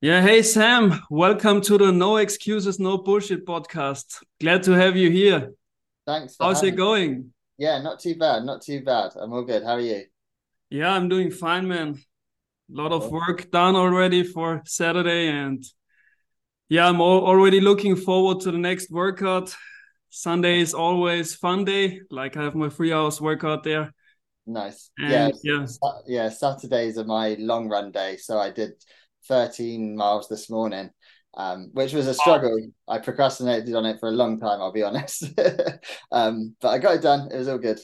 Yeah, hey Sam, welcome to the No Excuses, No Bullshit podcast. Glad to have you here. Thanks. How's it going? Yeah, not too bad, not too bad. I'm all good. How are you? Yeah, I'm doing fine, man. A lot of work done already for Saturday, and yeah, I'm already looking forward to the next workout. Sunday is always fun day. Like I have my three hours workout there. Nice. And, yeah, yeah, yeah. Saturdays are my long run day, so I did 13 miles this morning, um, which was a struggle. I procrastinated on it for a long time, I'll be honest. um, but I got it done. It was all good.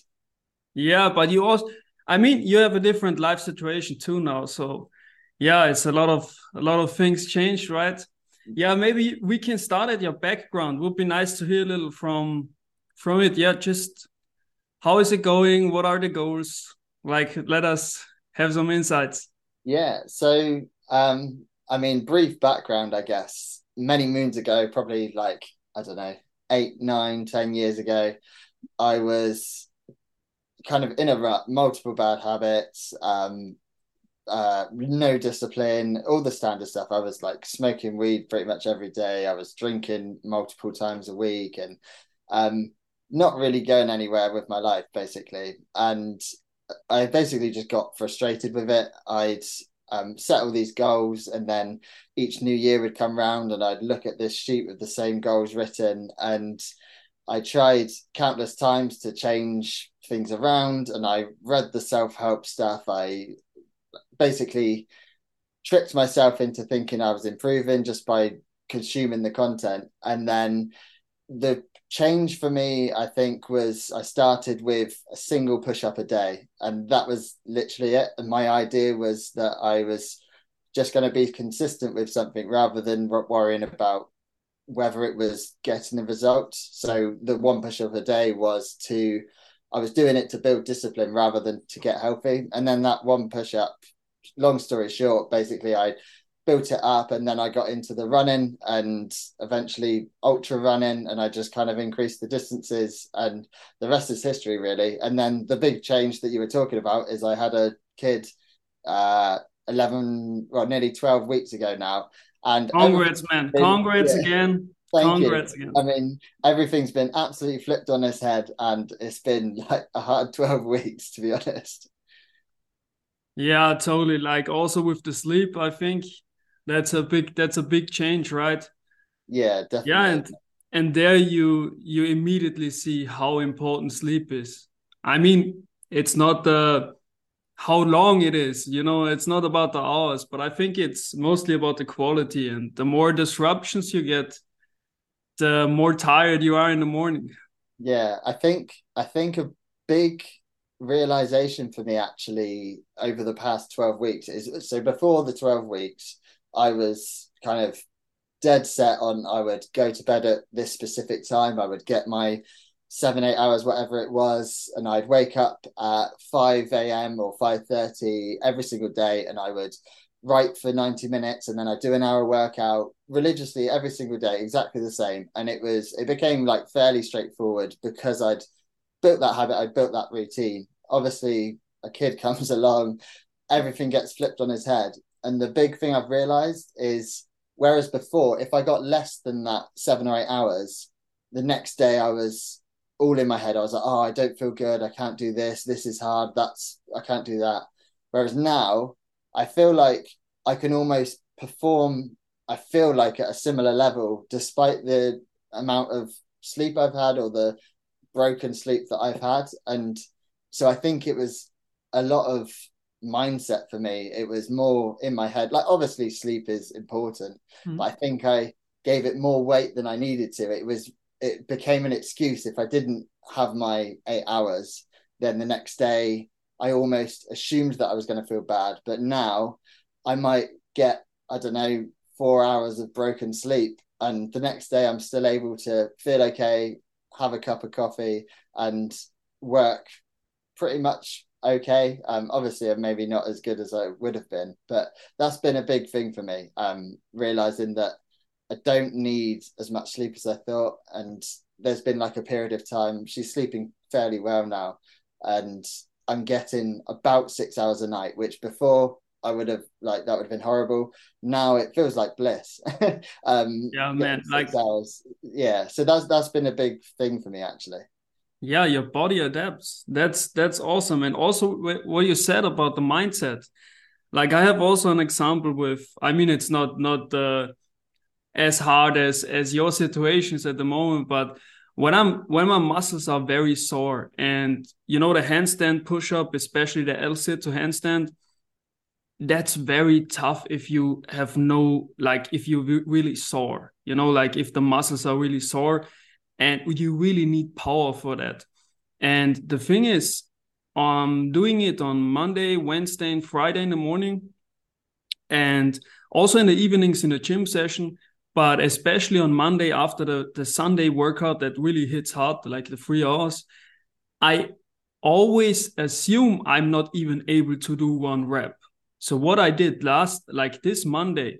Yeah, but you also, I mean, you have a different life situation too now. So yeah, it's a lot of a lot of things changed, right? Yeah, maybe we can start at your background. Would be nice to hear a little from from it. Yeah, just how is it going? What are the goals? Like, let us have some insights. Yeah. So um, I mean, brief background, I guess. Many moons ago, probably like I don't know, eight, nine, ten years ago, I was kind of in a rut, multiple bad habits, um, uh, no discipline, all the standard stuff. I was like smoking weed pretty much every day. I was drinking multiple times a week, and um, not really going anywhere with my life, basically. And I basically just got frustrated with it. I'd um, set all these goals, and then each new year would come round, and I'd look at this sheet with the same goals written, and I tried countless times to change things around, and I read the self help stuff. I basically tricked myself into thinking I was improving just by consuming the content, and then the change for me, I think, was I started with a single push up a day, and that was literally it. And my idea was that I was just going to be consistent with something rather than worrying about whether it was getting the results. So the one push up a day was to, I was doing it to build discipline rather than to get healthy. And then that one push up, long story short, basically I built it up and then I got into the running and eventually ultra running and I just kind of increased the distances and the rest is history really. And then the big change that you were talking about is I had a kid uh 11 well nearly 12 weeks ago now and congrats man congrats yeah. again Thank Congrats you. Again. I mean, everything's been absolutely flipped on its head, and it's been like a hard 12 weeks, to be honest. Yeah, totally. Like also with the sleep, I think that's a big that's a big change right? Yeah definitely. yeah and and there you you immediately see how important sleep is. I mean it's not the how long it is you know it's not about the hours but i think it's mostly about the quality and the more disruptions you get the more tired you are in the morning. Yeah i think i think a big realization for me actually over the past 12 weeks is so before the 12 weeks I was kind of dead set on I would go to bed at this specific time. I would get my seven, eight hours, whatever it was, and I'd wake up at 5 a.m. or 5:30 every single day, and I would write for 90 minutes and then I'd do an hour workout religiously every single day, exactly the same. And it was it became like fairly straightforward because I'd built that habit, I'd built that routine. Obviously, a kid comes along, everything gets flipped on his head. And the big thing I've realized is whereas before, if I got less than that seven or eight hours, the next day I was all in my head. I was like, oh, I don't feel good. I can't do this. This is hard. That's, I can't do that. Whereas now I feel like I can almost perform, I feel like at a similar level, despite the amount of sleep I've had or the broken sleep that I've had. And so I think it was a lot of mindset for me. It was more in my head. Like obviously sleep is important, mm. but I think I gave it more weight than I needed to. It was it became an excuse if I didn't have my eight hours, then the next day I almost assumed that I was going to feel bad. But now I might get, I don't know, four hours of broken sleep. And the next day I'm still able to feel okay, have a cup of coffee and work pretty much okay. Um, obviously, I'm maybe not as good as I would have been, but that's been a big thing for me. Um, realizing that I don't need as much sleep as I thought, and there's been like a period of time she's sleeping fairly well now, and I'm getting about six hours a night, which before I would have like that would have been horrible. Now it feels like bliss. um, yeah, man, like hours. yeah. So that's that's been a big thing for me actually. Yeah, your body adapts. That's that's awesome, and also what you said about the mindset. Like I have also an example with. I mean, it's not not uh, as hard as as your situations at the moment, but when I'm when my muscles are very sore and you know the handstand push up, especially the L sit to handstand, that's very tough if you have no like if you re- really sore, you know, like if the muscles are really sore and you really need power for that. And the thing is, I'm doing it on Monday, Wednesday, and Friday in the morning, and also in the evenings in the gym session but especially on Monday after the, the Sunday workout that really hits hard, like the three hours, I always assume I'm not even able to do one rep. So what I did last, like this Monday,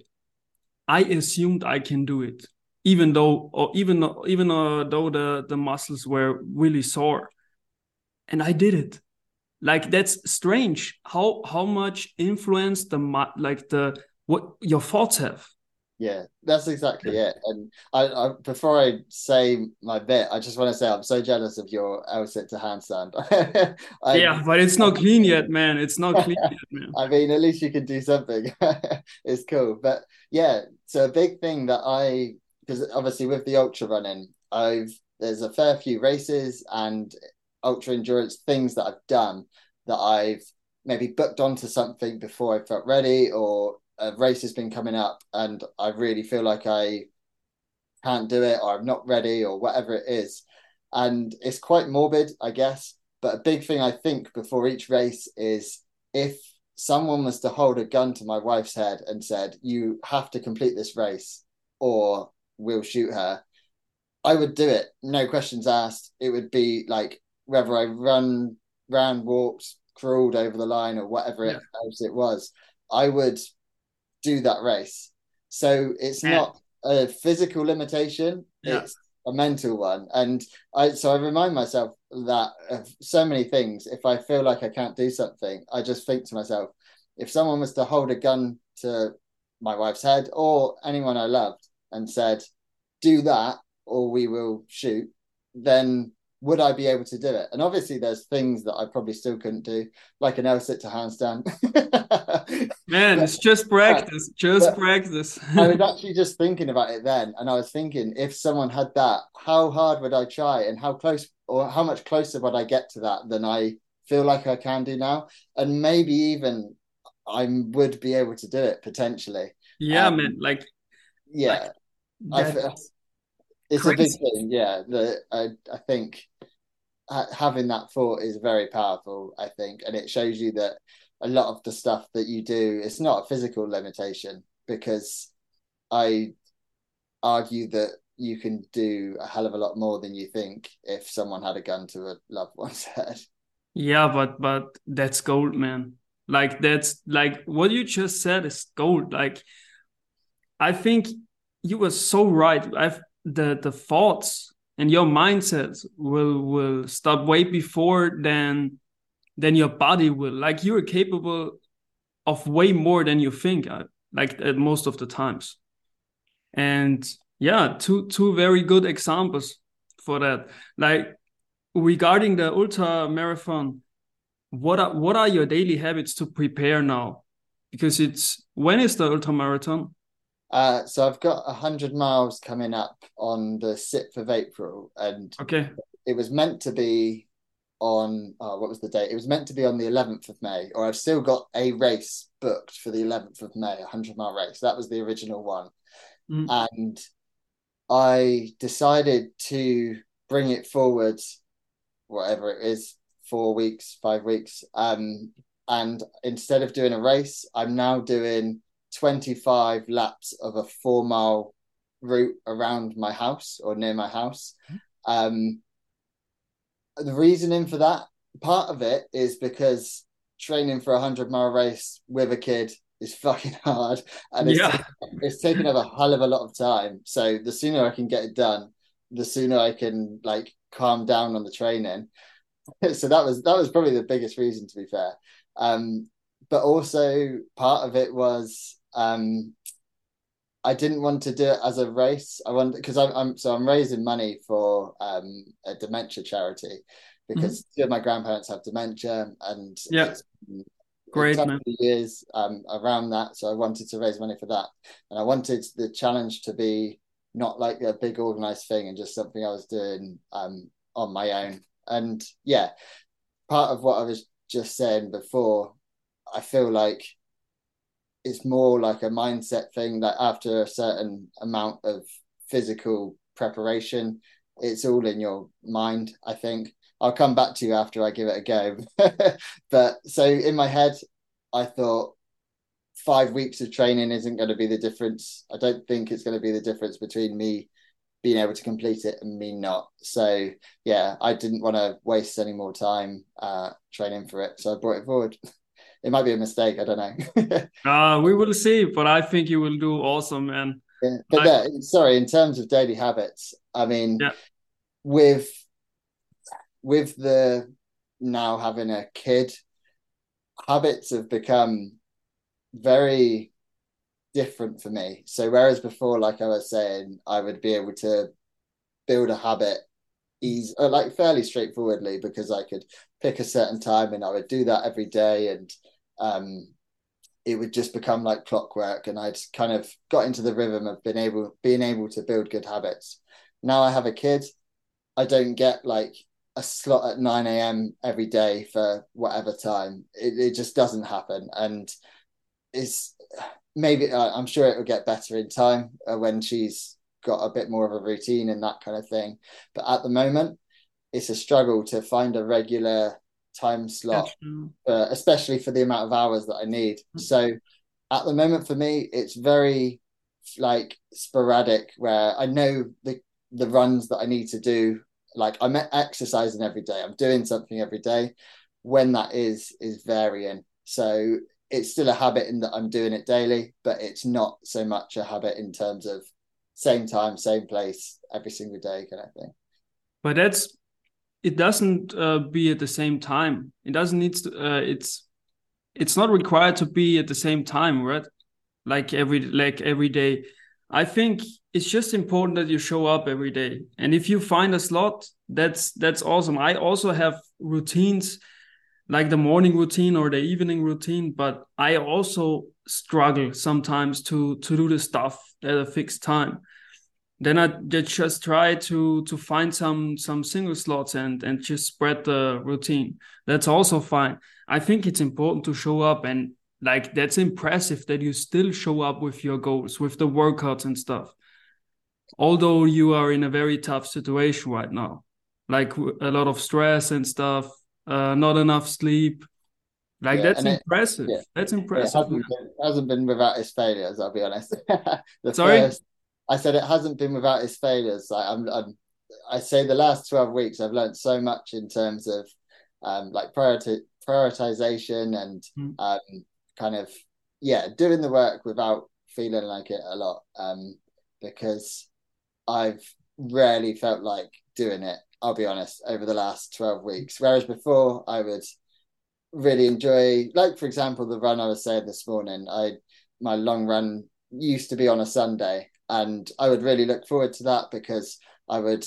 I assumed I can do it, even though, or even even uh, though the the muscles were really sore, and I did it. Like that's strange. How how much influence the like the what your thoughts have yeah, that's exactly it. And I, I, before I say my bit, I just want to say I'm so jealous of your L sit to handstand. I, yeah, but it's not clean yet, man. It's not clean yet, man. I mean, at least you can do something. it's cool, but yeah. So a big thing that I, because obviously with the ultra running, I've there's a fair few races and ultra endurance things that I've done that I've maybe booked onto something before I felt ready or a race has been coming up and I really feel like I can't do it or I'm not ready or whatever it is. And it's quite morbid, I guess. But a big thing I think before each race is if someone was to hold a gun to my wife's head and said, You have to complete this race or we'll shoot her, I would do it. No questions asked. It would be like whether I run, ran, walked, crawled over the line or whatever yeah. else it was. I would do that race. So it's yeah. not a physical limitation, yeah. it's a mental one. And I so I remind myself that of so many things. If I feel like I can't do something, I just think to myself, if someone was to hold a gun to my wife's head or anyone I loved and said, do that or we will shoot, then would I be able to do it? And obviously, there's things that I probably still couldn't do, like an L sit to handstand. Man, but, it's just practice, just practice. I was actually just thinking about it then, and I was thinking if someone had that, how hard would I try, and how close or how much closer would I get to that than I feel like I can do now, and maybe even I would be able to do it potentially. Yeah, um, man, like yeah. Like, it's crazy. a big thing, yeah. The I I think having that thought is very powerful. I think, and it shows you that a lot of the stuff that you do it's not a physical limitation because I argue that you can do a hell of a lot more than you think if someone had a gun to a loved one's head. Yeah, but but that's gold, man. Like that's like what you just said is gold. Like I think you were so right. I've the the thoughts and your mindset will will stop way before than than your body will. Like you're capable of way more than you think uh, like at most of the times. And yeah two two very good examples for that. Like regarding the ultra marathon what are what are your daily habits to prepare now? Because it's when is the ultra marathon uh, so I've got hundred miles coming up on the sixth of April, and okay, it was meant to be on oh, what was the date? It was meant to be on the eleventh of May, or I've still got a race booked for the eleventh of May, a hundred mile race. That was the original one, mm. and I decided to bring it forward, whatever it is, four weeks, five weeks. Um, and instead of doing a race, I'm now doing 25 laps of a four mile route around my house or near my house. Um, the reasoning for that part of it is because training for a 100 mile race with a kid is fucking hard and it's, yeah. it's taken up a hell of a lot of time. So the sooner I can get it done, the sooner I can like calm down on the training. so that was that was probably the biggest reason to be fair. Um, but also part of it was um, I didn't want to do it as a race. I wanted because I'm, I'm so I'm raising money for um, a dementia charity because mm-hmm. two of my grandparents have dementia and yeah. Great years um, around that, so I wanted to raise money for that, and I wanted the challenge to be not like a big organized thing and just something I was doing um, on my own. And yeah, part of what I was just saying before, I feel like it's more like a mindset thing that after a certain amount of physical preparation, it's all in your mind, I think. I'll come back to you after I give it a go. but so in my head, I thought five weeks of training isn't going to be the difference. I don't think it's going to be the difference between me being able to complete it and me not. So yeah, I didn't want to waste any more time uh, training for it, so I brought it forward. it might be a mistake. I don't know. uh, we will see, but I think you will do awesome, man. Yeah, but I... yeah, sorry, in terms of daily habits, I mean, yeah. with with the now having a kid, habits have become very different for me. So whereas before, like I was saying, I would be able to build a habit easy, uh, like fairly straightforwardly because I could pick a certain time and I would do that every day and um it would just become like clockwork and I'd kind of got into the rhythm of being able being able to build good habits. Now I have a kid, I don't get like a slot at 9 a.m. every day for whatever time. It, it just doesn't happen. And it's maybe I'm sure it will get better in time uh, when she's got a bit more of a routine and that kind of thing. But at the moment, it's a struggle to find a regular time slot, uh, especially for the amount of hours that I need. Mm-hmm. So at the moment, for me, it's very like sporadic where I know the the runs that I need to do. Like I'm exercising every day. I'm doing something every day. When that is is varying. So it's still a habit in that I'm doing it daily, but it's not so much a habit in terms of same time, same place, every single day kind of thing. But that's it doesn't uh, be at the same time. It doesn't need to. Uh, it's it's not required to be at the same time, right? Like every like every day. I think it's just important that you show up every day, and if you find a slot, that's that's awesome. I also have routines like the morning routine or the evening routine but i also struggle sometimes to to do the stuff at a fixed time then i just try to to find some some single slots and and just spread the routine that's also fine i think it's important to show up and like that's impressive that you still show up with your goals with the workouts and stuff although you are in a very tough situation right now like a lot of stress and stuff uh, not enough sleep. Like yeah, that's impressive. It, yeah. That's impressive. It hasn't been, hasn't been, without its failures. I'll be honest. Sorry, first, I said it hasn't been without its failures. I, I'm, I'm, I say the last twelve weeks I've learned so much in terms of um, like priority prioritization and mm. um, kind of yeah doing the work without feeling like it a lot um, because I've rarely felt like doing it I'll be honest, over the last 12 weeks. Whereas before, I would really enjoy, like, for example, the run I was saying this morning. I My long run used to be on a Sunday, and I would really look forward to that because I would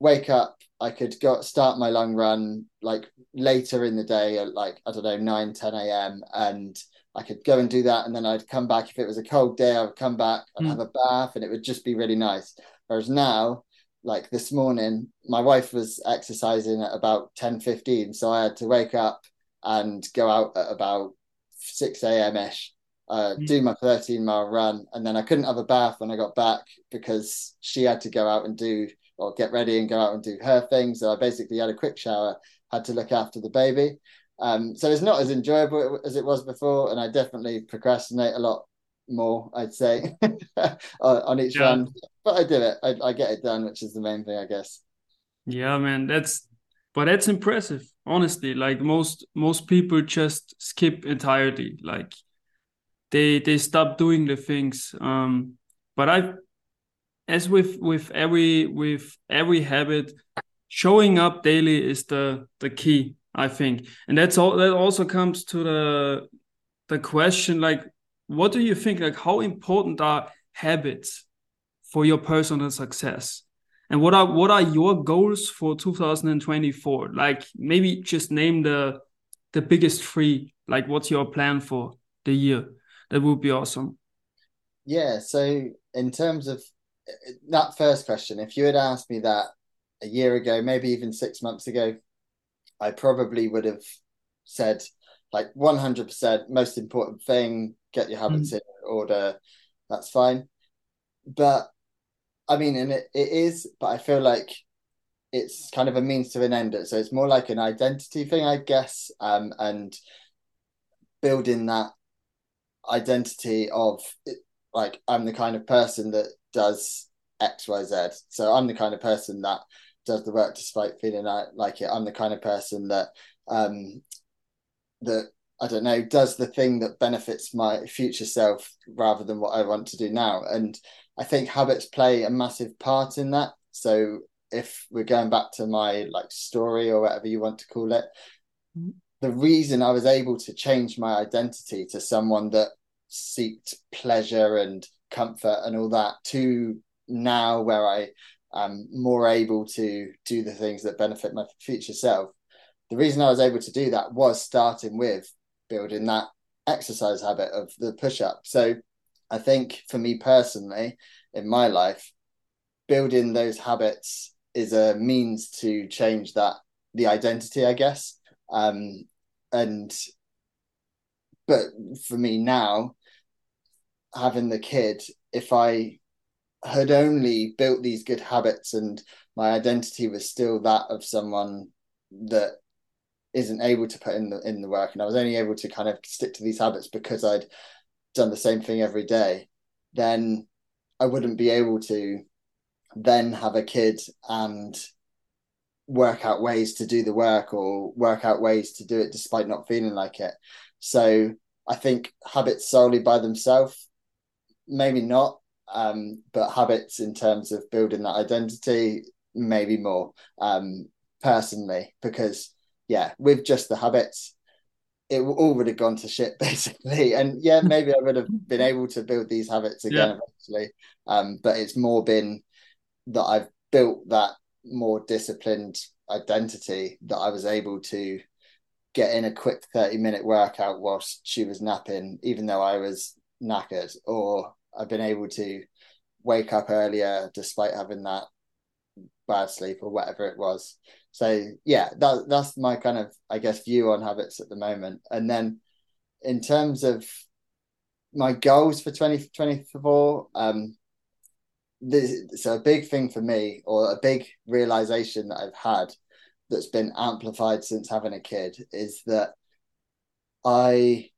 wake up, I could go start my long run like later in the day, like, I don't know, 9, 10 a.m. And I could go and do that. And then I'd come back. If it was a cold day, I would come back and mm. have a bath, and it would just be really nice. Whereas now, like this morning my wife was exercising at about 10 15 so i had to wake up and go out at about 6 a.m ish uh, mm. do my 13 mile run and then i couldn't have a bath when i got back because she had to go out and do or get ready and go out and do her thing so i basically had a quick shower had to look after the baby um, so it's not as enjoyable as it was before and i definitely procrastinate a lot more, I'd say, on each yeah. run. But I do it. I, I get it done, which is the main thing, I guess. Yeah, man, that's but that's impressive. Honestly, like most most people just skip entirely. Like they they stop doing the things. Um, but I, as with with every with every habit, showing up daily is the the key. I think, and that's all. That also comes to the the question like what do you think like how important are habits for your personal success and what are what are your goals for 2024 like maybe just name the the biggest three like what's your plan for the year that would be awesome yeah so in terms of that first question if you had asked me that a year ago maybe even six months ago i probably would have said like 100% most important thing get your habits mm. in order that's fine but i mean and it, it is but i feel like it's kind of a means to an end so it's more like an identity thing i guess um and building that identity of like i'm the kind of person that does xyz so i'm the kind of person that does the work despite feeling like it i'm the kind of person that um that I don't know does the thing that benefits my future self rather than what I want to do now. And I think habits play a massive part in that. So if we're going back to my like story or whatever you want to call it, the reason I was able to change my identity to someone that seeked pleasure and comfort and all that to now where I am more able to do the things that benefit my future self the reason I was able to do that was starting with building that exercise habit of the push up. So I think for me personally, in my life, building those habits is a means to change that the identity, I guess. Um, and but for me now, having the kid, if I had only built these good habits and my identity was still that of someone that isn't able to put in the in the work and I was only able to kind of stick to these habits because I'd done the same thing every day, then I wouldn't be able to then have a kid and work out ways to do the work or work out ways to do it despite not feeling like it. So I think habits solely by themselves, maybe not, um, but habits in terms of building that identity, maybe more um, personally, because yeah, with just the habits, it all would have gone to shit basically. And yeah, maybe I would have been able to build these habits again yeah. eventually. Um, but it's more been that I've built that more disciplined identity that I was able to get in a quick 30 minute workout whilst she was napping, even though I was knackered, or I've been able to wake up earlier despite having that bad sleep or whatever it was. So yeah, that that's my kind of I guess view on habits at the moment. And then in terms of my goals for 2024, um this, so a big thing for me or a big realization that I've had that's been amplified since having a kid is that I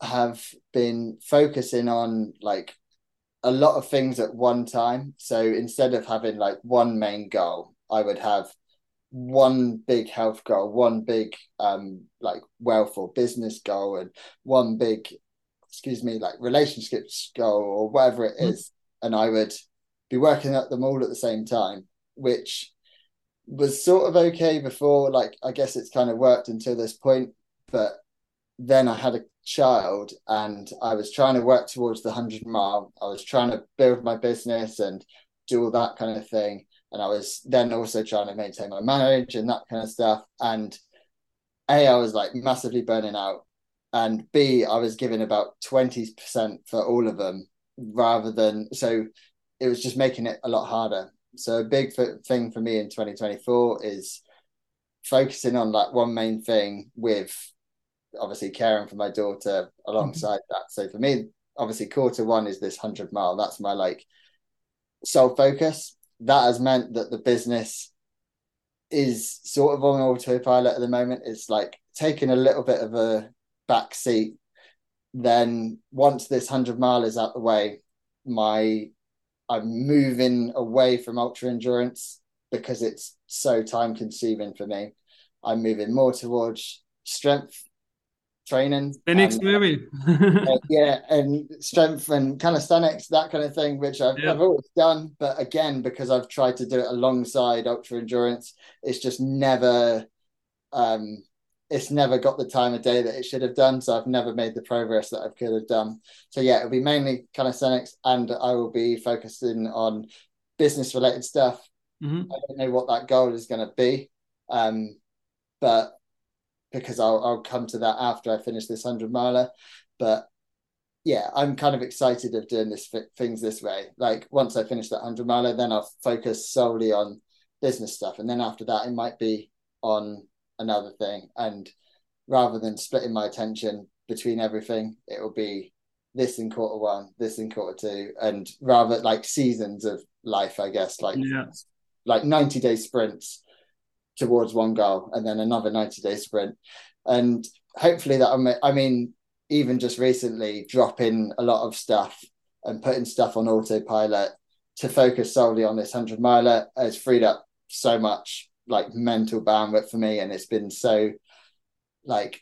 have been focusing on like a lot of things at one time. So instead of having like one main goal, I would have one big health goal, one big um like wealth or business goal, and one big, excuse me, like relationships goal or whatever it is, mm. and I would be working at them all at the same time, which was sort of okay before. Like I guess it's kind of worked until this point, but then I had a child and I was trying to work towards the 100 mile. I was trying to build my business and do all that kind of thing. And I was then also trying to maintain my marriage and that kind of stuff. And A, I was like massively burning out. And B, I was giving about 20% for all of them rather than, so it was just making it a lot harder. So a big thing for me in 2024 is focusing on like one main thing with obviously caring for my daughter alongside mm-hmm. that. So for me, obviously quarter one is this hundred mile. That's my like sole focus. That has meant that the business is sort of on autopilot at the moment. It's like taking a little bit of a back seat. Then once this hundred mile is out the way, my I'm moving away from ultra endurance because it's so time consuming for me. I'm moving more towards strength training. Phoenix and, movie. uh, yeah, and strength and calisthenics, that kind of thing, which I've, yeah. I've always done. But again, because I've tried to do it alongside ultra endurance, it's just never um it's never got the time of day that it should have done. So I've never made the progress that I could have done. So yeah, it'll be mainly calisthenics, and I will be focusing on business related stuff. Mm-hmm. I don't know what that goal is going to be, um, but because I'll I'll come to that after I finish this hundred miler. But yeah, I'm kind of excited of doing this things this way. Like once I finish that hundred miler, then I'll focus solely on business stuff, and then after that, it might be on another thing. And rather than splitting my attention between everything, it will be this in quarter one, this in quarter two, and rather like seasons of life, I guess, like yeah. like 90 day sprints towards one goal and then another 90 day sprint. And hopefully that I mean, even just recently dropping a lot of stuff and putting stuff on autopilot to focus solely on this 100 miler has freed up so much like mental bandwidth for me. And it's been so like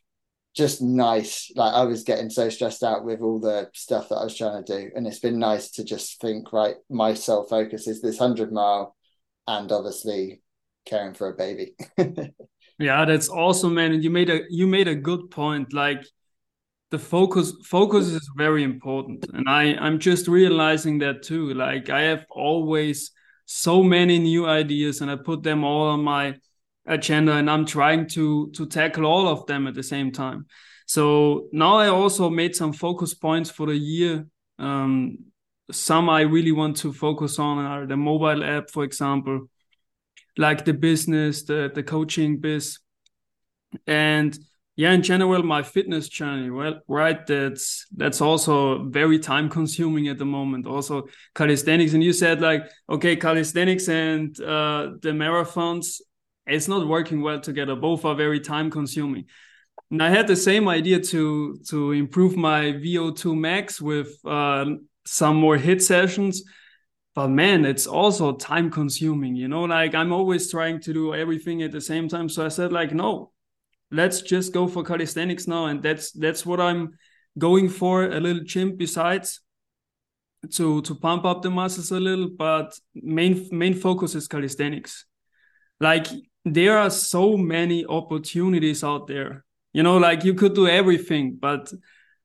just nice. Like i was getting so stressed out with all the stuff that i was trying to do. And it's been nice to just think right my sole focus is this 100 mile. And obviously caring for a baby. Yeah that's awesome man. And you made a you made a good point. Like the focus focus is very important. And i i'm just realizing that too. Like i have always so many new ideas and I put them all on my agenda and I'm trying to to tackle all of them at the same time. So now I also made some focus points for the year. Um, some I really want to focus on are the mobile app, for example, like the business, the the coaching biz, and yeah in general my fitness journey well right that's that's also very time consuming at the moment. Also calisthenics and you said like okay calisthenics and uh, the marathons it's not working well together. Both are very time consuming. And i had the same idea to to improve my vo2 max with uh, some more HIIT sessions but man it's also time consuming you know like i'm always trying to do everything at the same time. So i said like no let's just go for calisthenics now. And that's that's what i'm going for a little gym besides to to pump up the muscles a little. But main main focus is calisthenics. Like there are so many opportunities out there. You know like you could do everything but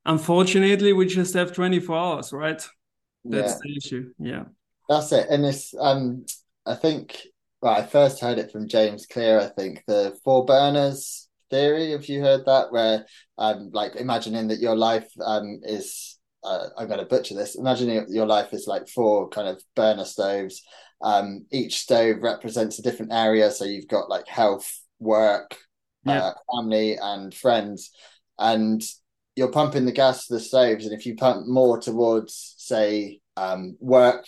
unfortunately we just have 24 hours right? That's yeah. the issue. Yeah that's it and it's um i think well i first heard it from james clear i think the four burners theory. Have you heard that? Where um, like imagining that your life um is uh, I'm going to butcher this. Imagining your life is like four kind of burner stoves. Um, each stove represents a different area. So you've got like health, work, yeah. uh, family, and friends, and you're pumping the gas to the stoves. And if you pump more towards, say, um, work,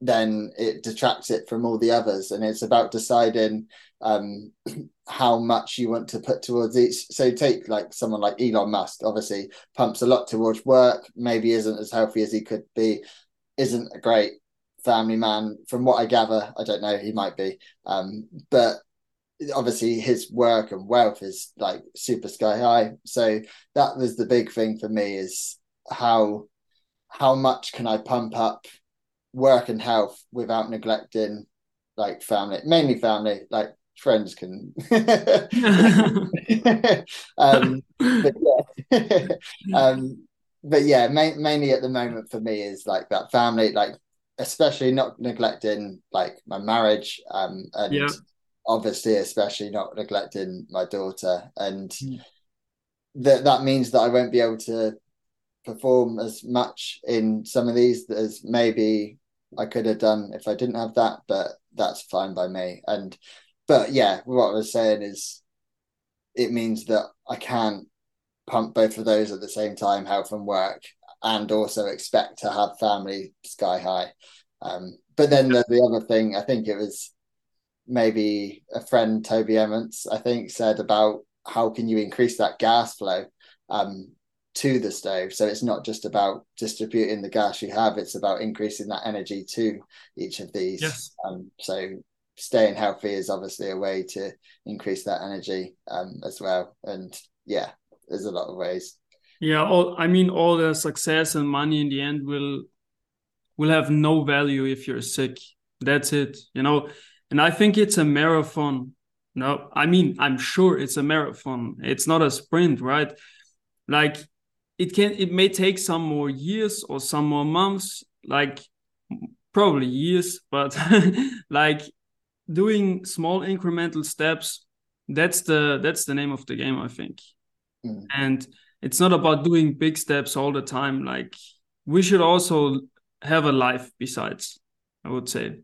then it detracts it from all the others. And it's about deciding um, how much you want to put towards each. So take like someone like Elon Musk, obviously pumps a lot towards work, maybe isn't as healthy as he could be, isn't a great family man. From what I gather, I don't know, he might be. Um, but obviously his work and wealth is like super sky high. So that was the big thing for me is how how much can I pump up work and health without neglecting like family, mainly family, like friends can um, but yeah um, but yeah ma- mainly at the moment for me is like that family like especially not neglecting like my marriage um and yeah. obviously especially not neglecting my daughter and mm. that that means that I won't be able to perform as much in some of these as maybe I could have done if I didn't have that but that's fine by me and but yeah, what I was saying is it means that I can't pump both of those at the same time, health and work, and also expect to have family sky high. Um, but then the, the other thing, I think it was maybe a friend, Toby Emmons, I think, said about how can you increase that gas flow um, to the stove. So it's not just about distributing the gas you have; it's about increasing that energy to each of these. Yes. Um, so staying healthy is obviously a way to increase that energy um, as well. And yeah, there's a lot of ways. Yeah, all I mean, all the success and money in the end will will have no value if you're sick. That's it, you know. And I think it's a marathon. no. I mean, I'm sure it's a marathon. It's not a sprint, right? Like it can it may take some more years or some more months, like probably years, but like doing small incremental steps, that's the that's the name of the game, I think. Mm. And it's not about doing big steps all the time. Like we should also have a life besides, I would say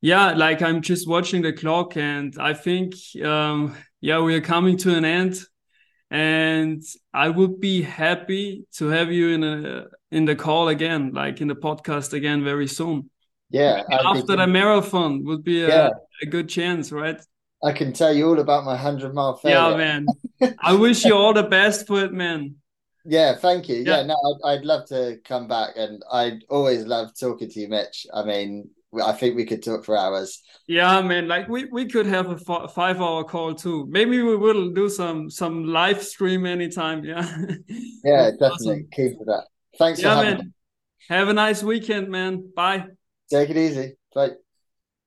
yeah like i'm just watching the clock and i think um yeah we are coming to an end and i would be happy to have you in a in the call again like in the podcast again very soon yeah after the marathon would be a, yeah. a good chance right i can tell you all about my 100 mile failure. yeah man i wish you all the best for it man yeah, thank you. Yeah, yeah no, I'd, I'd, love to come back, and I'd always love talking to you, Mitch. I mean, I think we could talk for hours. Yeah, man. Like we, we could have a five hour call too. Maybe we will do some some live stream anytime. Yeah. Yeah, definitely. Awesome. Keep for that. Thanks yeah, man. Me. Have a nice weekend, man. Bye. Take it easy. Bye.